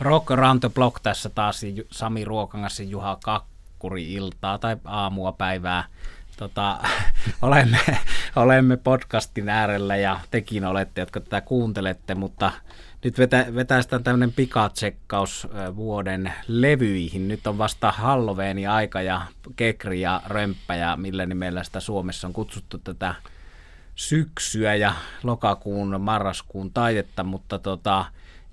Rock Around the Block tässä taas Sami Ruokangas ja Juha Kakkuri iltaa tai aamua päivää. Tota, olemme, olemme podcastin äärellä ja tekin olette, jotka tätä kuuntelette, mutta nyt vetä, vetäistään tämmöinen pikatsekkaus vuoden levyihin. Nyt on vasta Halloweeni aika ja Kekri ja Römppä ja millä nimellä sitä Suomessa on kutsuttu tätä syksyä ja lokakuun, marraskuun taidetta, mutta tota,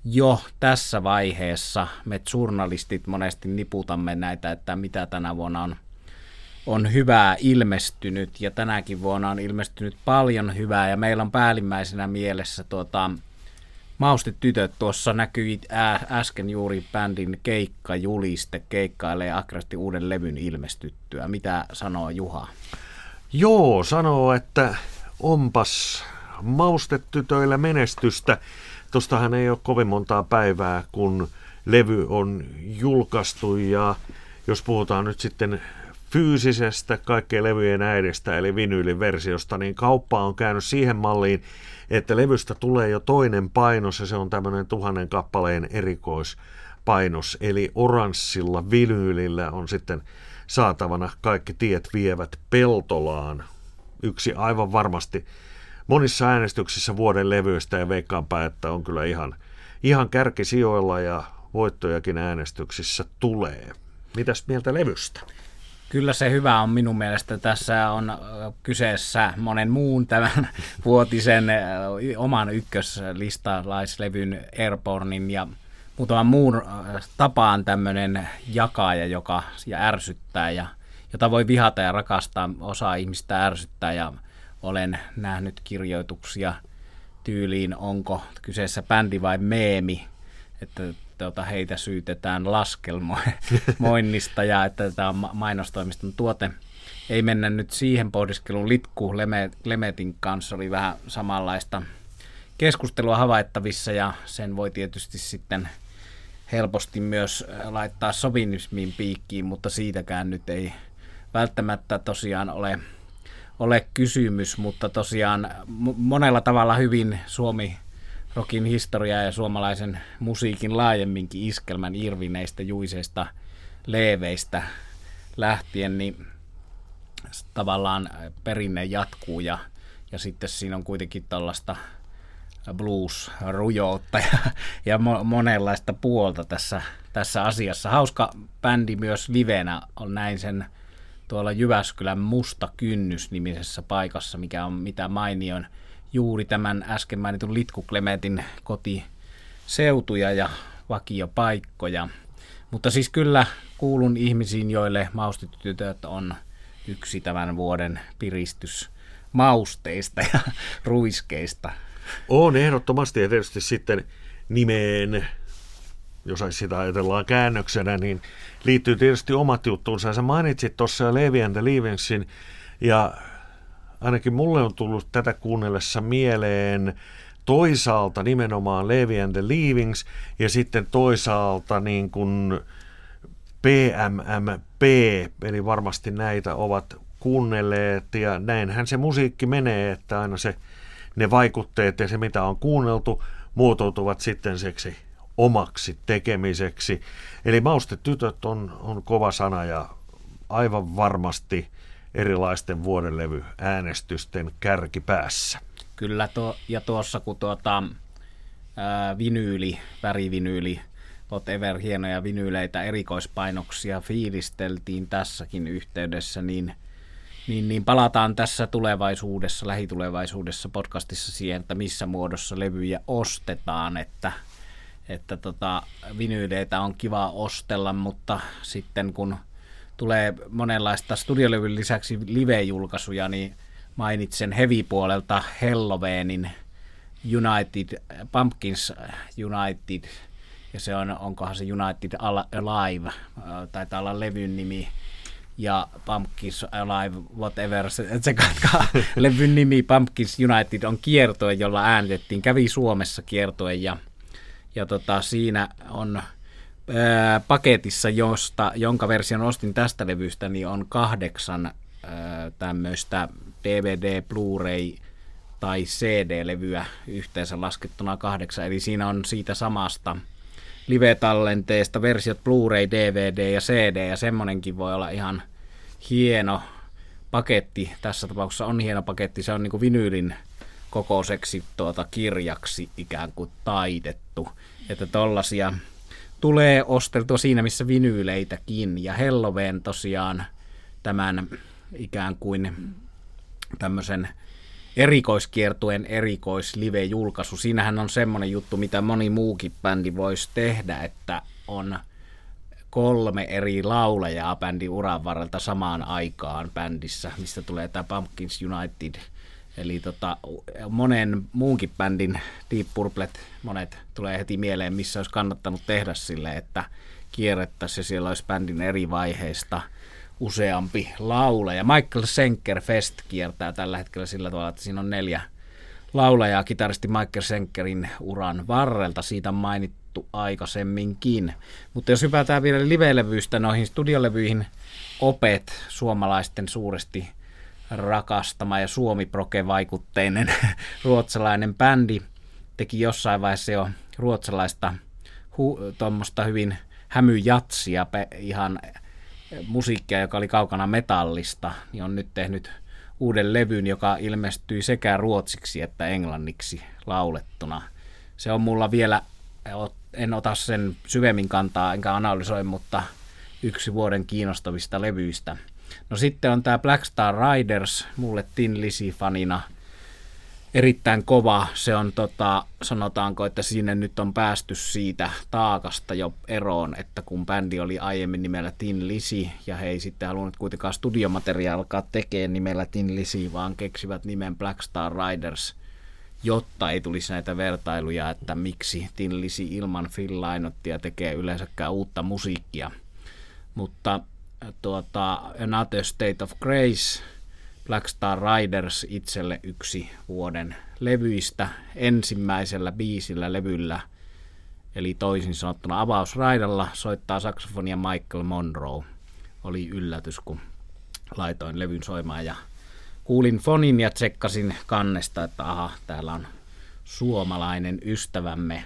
jo tässä vaiheessa me journalistit monesti niputamme näitä, että mitä tänä vuonna on, on hyvää ilmestynyt ja tänäkin vuonna on ilmestynyt paljon hyvää ja meillä on päällimmäisenä mielessä tuota, Maustetytöt tuossa näkyi äsken juuri bändin keikka juliste keikkailee agresti uuden levyn ilmestyttyä. Mitä sanoo Juha? Joo, sanoo, että onpas maustetytöillä menestystä. Tuostahan ei ole kovin montaa päivää, kun levy on julkaistu ja jos puhutaan nyt sitten fyysisestä kaikkien levyjen äidestä, eli versiosta, niin kauppa on käynyt siihen malliin, että levystä tulee jo toinen painos ja se on tämmöinen tuhannen kappaleen erikoispainos, eli oranssilla vinyylillä on sitten saatavana kaikki tiet vievät Peltolaan. Yksi aivan varmasti monissa äänestyksissä vuoden levyistä ja veikkaanpä, että on kyllä ihan, ihan kärkisijoilla ja voittojakin äänestyksissä tulee. Mitäs mieltä levystä? Kyllä se hyvä on minun mielestä. Tässä on kyseessä monen muun tämän vuotisen oman ykköslistalaislevyn Airbornin ja muutaman muun tapaan tämmöinen jakaaja, joka ja ärsyttää ja jota voi vihata ja rakastaa. Osa ihmistä ärsyttää ja olen nähnyt kirjoituksia tyyliin, onko kyseessä bändi vai meemi, että tuota, heitä syytetään laskelmoinnista ja että tämä on mainostoimiston tuote. Ei mennä nyt siihen pohdiskeluun. Litku Lemetin kanssa oli vähän samanlaista keskustelua havaittavissa ja sen voi tietysti sitten helposti myös laittaa sovinismin piikkiin, mutta siitäkään nyt ei välttämättä tosiaan ole, ole kysymys, mutta tosiaan monella tavalla hyvin Suomi rokin historiaa ja suomalaisen musiikin laajemminkin iskelmän irvineistä, juiseista, leeveistä lähtien, niin tavallaan perinne jatkuu ja, ja sitten siinä on kuitenkin tällaista blues-rujoutta ja, ja mo- monenlaista puolta tässä, tässä asiassa. Hauska bändi myös livenä on näin sen tuolla Jyväskylän Musta Kynnys nimisessä paikassa, mikä on mitä mainion juuri tämän äsken mainitun Litku Klementin kotiseutuja ja vakiopaikkoja. Mutta siis kyllä kuulun ihmisiin, joille maustetytöt on yksi tämän vuoden piristys mausteista ja ruiskeista. On ehdottomasti ja tietysti sitten nimeen, jos sitä ajatellaan käännöksenä, niin liittyy tietysti omat juttuunsa. Sä mainitsit tuossa Levi and the Leavingsin ja ainakin mulle on tullut tätä kuunnellessa mieleen toisaalta nimenomaan Levi and the Leavings ja sitten toisaalta niin kuin PMMP, eli varmasti näitä ovat kuunnelleet ja näinhän se musiikki menee, että aina se, ne vaikutteet ja se mitä on kuunneltu muotoutuvat sitten seksi omaksi tekemiseksi. Eli maustetytöt on, on kova sana ja aivan varmasti erilaisten vuodenlevy-äänestysten kärkipäässä. Kyllä, tuo, ja tuossa kun tuota, ää, vinyyli, värivinyyli, whatever, hienoja vinyyleitä, erikoispainoksia fiilisteltiin tässäkin yhteydessä, niin, niin, niin palataan tässä tulevaisuudessa, lähitulevaisuudessa podcastissa siihen, että missä muodossa levyjä ostetaan, että, että tota, vinyyleitä on kiva ostella, mutta sitten kun tulee monenlaista studiolevyn lisäksi live-julkaisuja, niin mainitsen heavy-puolelta Halloweenin United, Pumpkins United, ja se on, onkohan se United Alive, taitaa olla levyn nimi, ja Pumpkins Alive, whatever, se, se katkaa. levyn nimi Pumpkins United on kiertoe, jolla äänitettiin, kävi Suomessa kiertoe, ja, ja tota, siinä on paketissa, josta, jonka version ostin tästä levystä, niin on kahdeksan tämmöistä DVD, Blu-ray tai CD-levyä yhteensä laskettuna kahdeksan. Eli siinä on siitä samasta live-tallenteesta, versiot Blu-ray, DVD ja CD, ja semmonenkin voi olla ihan hieno paketti. Tässä tapauksessa on hieno paketti, se on niin kuin vinyylin kokoiseksi tuota kirjaksi ikään kuin taitettu. Että tollasia tulee osteltua siinä, missä vinyyleitäkin. Ja Helloween tosiaan tämän ikään kuin tämmöisen erikoiskiertueen erikoislive-julkaisu. Siinähän on semmoinen juttu, mitä moni muukin bändi voisi tehdä, että on kolme eri laulajaa bändin uran varrelta samaan aikaan bändissä, mistä tulee tämä Pumpkins United. Eli tota, monen muunkin bändin Deep Purplet, monet tulee heti mieleen, missä olisi kannattanut tehdä sille, että kierrettäisiin siellä olisi bändin eri vaiheista – useampi laulaja. Michael Senker Fest kiertää tällä hetkellä sillä tavalla, että siinä on neljä laulajaa kitaristi Michael Senkerin uran varrelta. Siitä on mainittu aikaisemminkin. Mutta jos hypätään vielä live-levyistä noihin studiolevyihin, Opet, suomalaisten suuresti rakastama ja suomi-proke-vaikutteinen ruotsalainen bändi, teki jossain vaiheessa jo ruotsalaista hu- tuommoista hyvin hämyjatsia ihan musiikkia, joka oli kaukana metallista, niin on nyt tehnyt uuden levyn, joka ilmestyi sekä ruotsiksi että englanniksi laulettuna. Se on mulla vielä, en ota sen syvemmin kantaa enkä analysoi, mutta yksi vuoden kiinnostavista levyistä. No sitten on tämä Black Star Riders, mulle Tin Lisi-fanina – erittäin kova. Se on, tota, sanotaanko, että sinne nyt on päästy siitä taakasta jo eroon, että kun bändi oli aiemmin nimellä Tin Lisi, ja he ei sitten halunnut kuitenkaan studiomateriaalia alkaa tekemään nimellä Tin Lisi, vaan keksivät nimen Black Star Riders, jotta ei tulisi näitä vertailuja, että miksi Tin Lisi ilman Phil Lynottia tekee yleensäkään uutta musiikkia. Mutta tuota, Another State of Grace – Black Star Riders itselle yksi vuoden levyistä ensimmäisellä biisillä levyllä, eli toisin sanottuna avausraidalla, soittaa saksofonia Michael Monroe. Oli yllätys, kun laitoin levyn soimaan ja kuulin fonin ja tsekkasin kannesta, että aha, täällä on suomalainen ystävämme.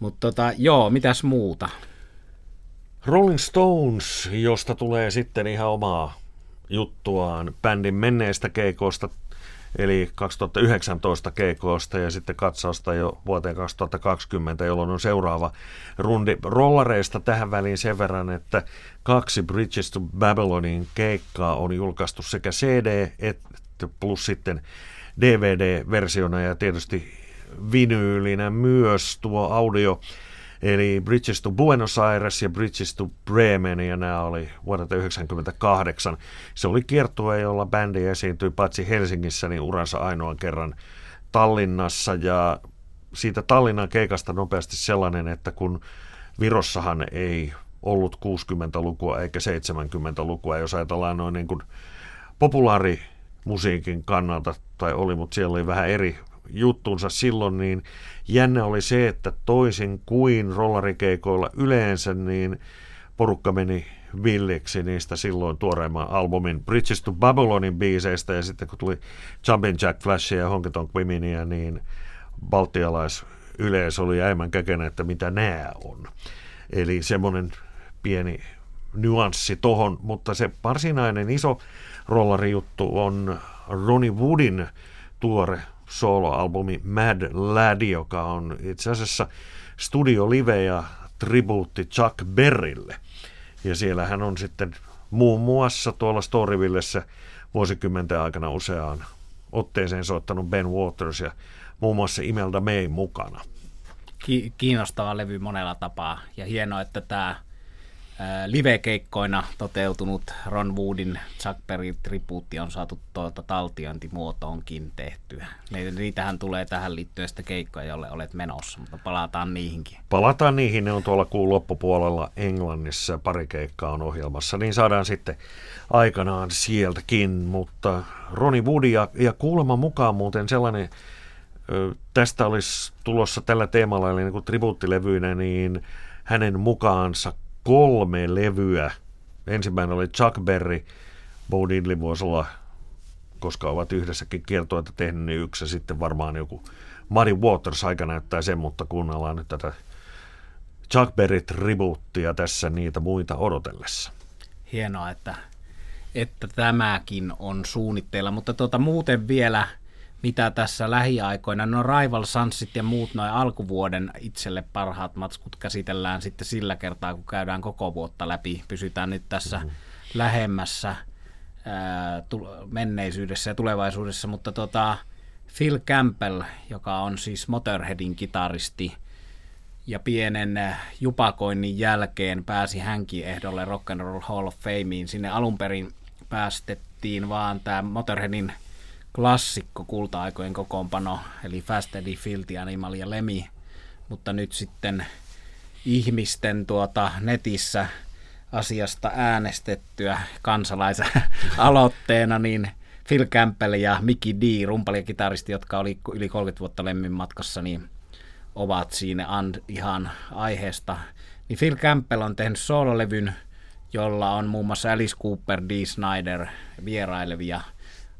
Mutta tota, joo, mitäs muuta? Rolling Stones, josta tulee sitten ihan omaa juttuaan bändin menneistä keikoista, eli 2019 keikoista ja sitten katsausta jo vuoteen 2020, jolloin on seuraava rundi rollareista tähän väliin sen verran, että kaksi Bridges to Babylonin keikkaa on julkaistu sekä CD että plus sitten DVD-versiona ja tietysti vinyylinä myös tuo audio Eli Bridges to Buenos Aires ja Bridges to Bremen, ja nämä oli vuodelta 1998. Se oli kiertue, jolla bändi esiintyi paitsi Helsingissä, niin uransa ainoan kerran Tallinnassa, ja siitä Tallinnan keikasta nopeasti sellainen, että kun Virossahan ei ollut 60-lukua eikä 70-lukua, jos ajatellaan noin niin kuin populaarimusiikin kannalta, tai oli, mutta siellä oli vähän eri juttunsa silloin, niin jännä oli se, että toisin kuin rollarikeikoilla yleensä, niin porukka meni villiksi niistä silloin tuoreimman albumin Bridges to Babylonin biiseistä, ja sitten kun tuli Jumpin Jack Flashia ja Honky Tonk Womenia, niin baltialaisyleisö oli äimän käkenä, että mitä nämä on. Eli semmoinen pieni nyanssi tohon, mutta se varsinainen iso rollarijuttu on Ronnie Woodin tuore soloalbumi Mad Lad, joka on itse asiassa studio live ja tribuutti Chuck Berrille. Ja siellä hän on sitten muun muassa tuolla Storyvillessä vuosikymmenten aikana useaan otteeseen soittanut Ben Waters ja muun muassa Imelda May mukana. Kiinnostava levy monella tapaa ja hienoa, että tämä live-keikkoina toteutunut Ron Woodin Chuck Berry-tribuutti on saatu tuota taltiointimuotoonkin tehtyä. Niitähän tulee tähän liittyen sitä keikkoja, jolle olet menossa, mutta palataan niihinkin. Palataan niihin, ne on tuolla kuun loppupuolella Englannissa, pari keikkaa on ohjelmassa, niin saadaan sitten aikanaan sieltäkin, mutta Roni Wood ja, ja kuulemma mukaan muuten sellainen, tästä olisi tulossa tällä teemalla, eli niin kuin tribuuttilevyinä, niin hänen mukaansa kolme levyä. Ensimmäinen oli Chuck Berry, Bo Diddley voisi olla, koska ovat yhdessäkin kiertoita tehnyt, niin yksi sitten varmaan joku Muddy Waters aika näyttää sen, mutta kuunnellaan nyt tätä Chuck Berry-tribuuttia tässä niitä muita odotellessa. Hienoa, että, että tämäkin on suunnitteilla, mutta tuota, muuten vielä, mitä tässä lähiaikoina, no Rival Sunsit ja muut noin alkuvuoden itselle parhaat matskut käsitellään sitten sillä kertaa, kun käydään koko vuotta läpi. Pysytään nyt tässä mm-hmm. lähemmässä ää, menneisyydessä ja tulevaisuudessa, mutta tota, Phil Campbell, joka on siis Motorheadin kitaristi, ja pienen jupakoinnin jälkeen pääsi hänkin ehdolle Rock and Roll Hall of Fameen. Sinne alun perin päästettiin vaan tämä Motorheadin klassikko kulta-aikojen kokoonpano, eli Fast Eddie, Filthy Animal ja Lemmy, mutta nyt sitten ihmisten tuota netissä asiasta äänestettyä kansalaisen aloitteena, niin Phil Campbell ja Mickey D, rumpali ja kitaristi, jotka oli yli 30 vuotta lemmin matkassa, niin ovat siinä and, ihan aiheesta. Niin Phil Campbell on tehnyt soololevyn, jolla on muun muassa Alice Cooper, Dee Snyder vierailevia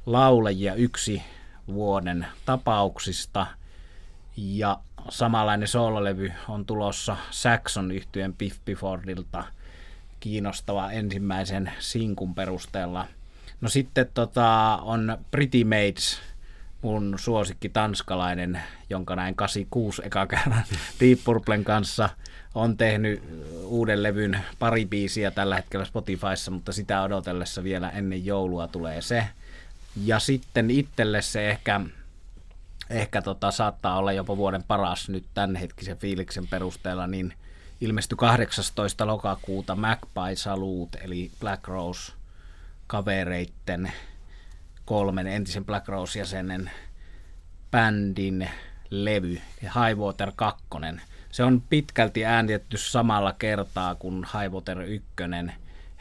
laulajia yksi vuoden tapauksista. Ja samanlainen soololevy on tulossa Saxon yhtyeen Biff Biffordilta kiinnostava ensimmäisen sinkun perusteella. No sitten tota, on Pretty Maids, mun suosikki tanskalainen, jonka näin 86 eka kerran Deep Purplen kanssa on tehnyt uuden levyn pari biisiä tällä hetkellä Spotifyssa, mutta sitä odotellessa vielä ennen joulua tulee se. Ja sitten itselle se ehkä, ehkä tota, saattaa olla jopa vuoden paras nyt tämänhetkisen fiiliksen perusteella, niin ilmestyi 18. lokakuuta Magpie Salute, eli Black Rose kavereitten kolmen entisen Black Rose-jäsenen bändin levy, Highwater 2. Se on pitkälti äänitetty samalla kertaa kuin Highwater 1.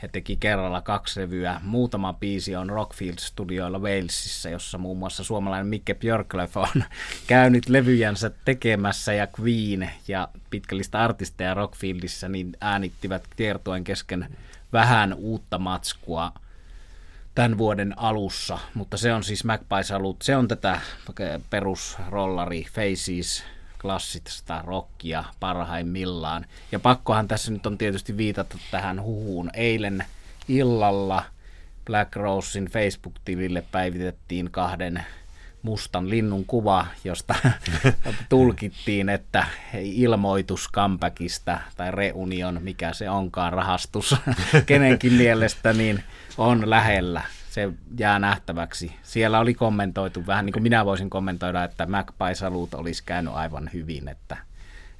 He teki kerralla kaksi levyä. Muutama biisi on Rockfield Studioilla Walesissa, jossa muun muassa suomalainen Mikke Björklöf on käynyt levyjänsä tekemässä ja Queen ja pitkällistä artisteja Rockfieldissa niin äänittivät kiertuen kesken vähän uutta matskua – tämän vuoden alussa, mutta se on siis Magpie Salut, se on tätä perusrollari Faces klassista rockia parhaimmillaan. Ja pakkohan tässä nyt on tietysti viitata tähän huhuun. Eilen illalla Black Rosein Facebook-tilille päivitettiin kahden mustan linnun kuva, josta tulkittiin, että ilmoitus comebackista tai reunion, mikä se onkaan rahastus kenenkin mielestä, niin on lähellä. Se jää nähtäväksi. Siellä oli kommentoitu vähän niin kuin minä voisin kommentoida, että Magpie Salut olisi käynyt aivan hyvin. Että,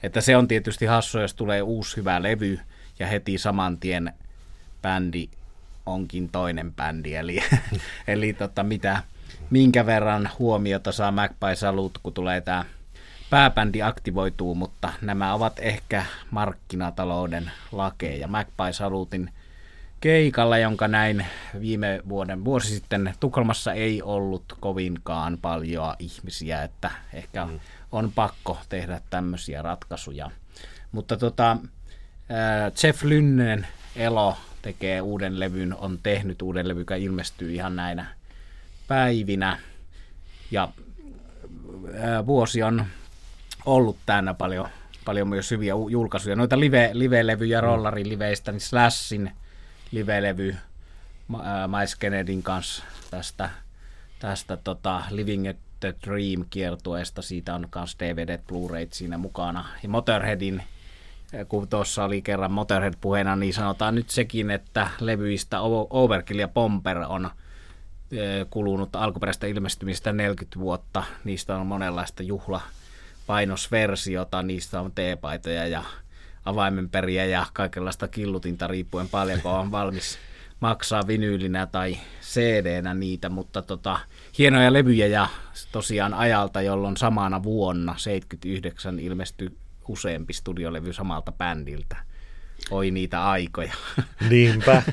että se on tietysti hassu, jos tulee uusi hyvä levy ja heti saman tien bändi onkin toinen bändi. Eli, eli tota, mitä, minkä verran huomiota saa Magpie kun tulee tämä pääbändi aktivoituu, mutta nämä ovat ehkä markkinatalouden lakeja. Magpie Salutin – keikalla, jonka näin viime vuoden vuosi sitten Tukholmassa ei ollut kovinkaan paljon ihmisiä, että ehkä mm. on pakko tehdä tämmöisiä ratkaisuja. Mutta tota, Jeff Lynnen Elo tekee uuden levyn, on tehnyt uuden levyn, joka ilmestyy ihan näinä päivinä. Ja vuosi on ollut täynnä paljon, paljon myös hyviä julkaisuja. Noita live, live-levyjä mm. rollari-liveistä, niin Slashin – live-levy Miles Kennedyn kanssa tästä, tästä tota Living at the Dream kiertueesta. Siitä on myös DVD, Blu-ray siinä mukana. Ja Motorheadin, kun tuossa oli kerran Motorhead puheena, niin sanotaan nyt sekin, että levyistä Overkill ja Pomper on kulunut alkuperäistä ilmestymistä 40 vuotta. Niistä on monenlaista juhla painosversiota, niistä on teepaitoja ja avaimenperiä ja kaikenlaista killutinta riippuen paljonko on valmis maksaa vinyylinä tai cd niitä, mutta tota, hienoja levyjä ja tosiaan ajalta, jolloin samana vuonna 79 ilmestyi useampi studiolevy samalta bändiltä. Oi niitä aikoja. Niinpä.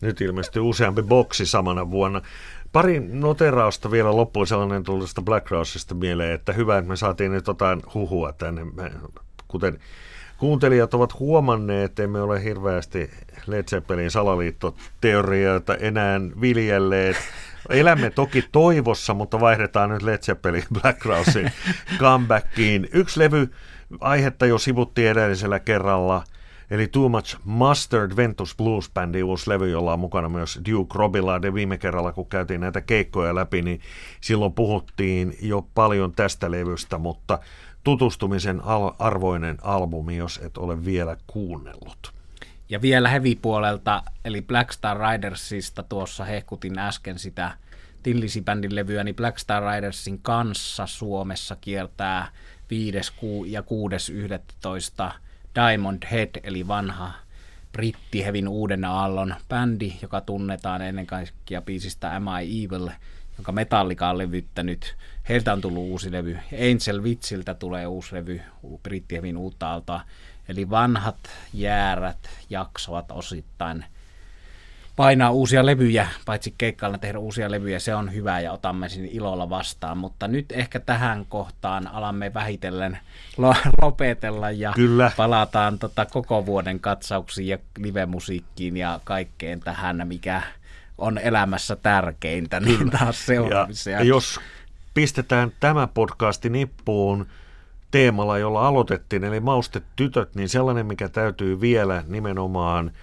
Nyt ilmestyy useampi boksi samana vuonna. Pari noterausta vielä loppuun sellainen tuollaista Black Roseista mieleen, että hyvä, että me saatiin nyt jotain huhua tänne, kuten kuuntelijat ovat huomanneet, että emme ole hirveästi Led Zeppelin salaliittoteorioita enää viljelleet. Elämme toki toivossa, mutta vaihdetaan nyt Led Zeppelin Black Rosein comebackiin. Yksi levy aihetta jo sivuttiin edellisellä kerralla, eli Too Much Mustard Ventus Blues Bandin uusi levy, jolla on mukana myös Duke Robillard. Viime kerralla, kun käytiin näitä keikkoja läpi, niin silloin puhuttiin jo paljon tästä levystä, mutta tutustumisen al- arvoinen albumi, jos et ole vielä kuunnellut. Ja vielä heavy-puolelta, eli Black Star Ridersista tuossa hehkutin äsken sitä Tillisi-bändin levyä, niin Black Star Ridersin kanssa Suomessa kiertää 5. ja 6.11. Diamond Head, eli vanha brittihevin uuden aallon bändi, joka tunnetaan ennen kaikkea biisistä Am I Evil, jonka Metallica on levyttänyt. Heiltä on tullut uusi levy. Angel Witsiltä tulee uusi levy, brittihevin uutta aaltoa. Eli vanhat jäärät jaksavat osittain painaa uusia levyjä, paitsi keikkailla tehdä uusia levyjä, se on hyvä ja otamme sinne ilolla vastaan, mutta nyt ehkä tähän kohtaan alamme vähitellen lopetella ja Kyllä. palataan tota koko vuoden katsauksiin ja livemusiikkiin ja kaikkeen tähän, mikä on elämässä tärkeintä, niin taas seuraavissa. Ja, ja jos pistetään tämä podcasti nippuun teemalla, jolla aloitettiin, eli maustet tytöt, niin sellainen, mikä täytyy vielä nimenomaan –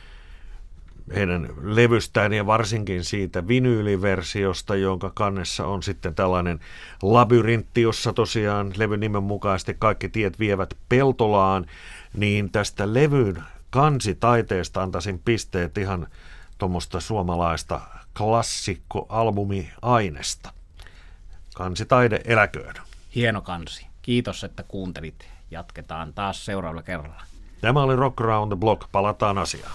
heidän levystään ja varsinkin siitä vinyyliversiosta, jonka kannessa on sitten tällainen labyrintti, jossa tosiaan levyn nimen mukaisesti kaikki tiet vievät Peltolaan, niin tästä levyn kansitaiteesta antaisin pisteet ihan tuommoista suomalaista klassikkoalbumi-ainesta. Kansitaide eläköön. Hieno kansi. Kiitos, että kuuntelit. Jatketaan taas seuraavalla kerralla. Tämä oli Rock Around the Block. Palataan asiaan.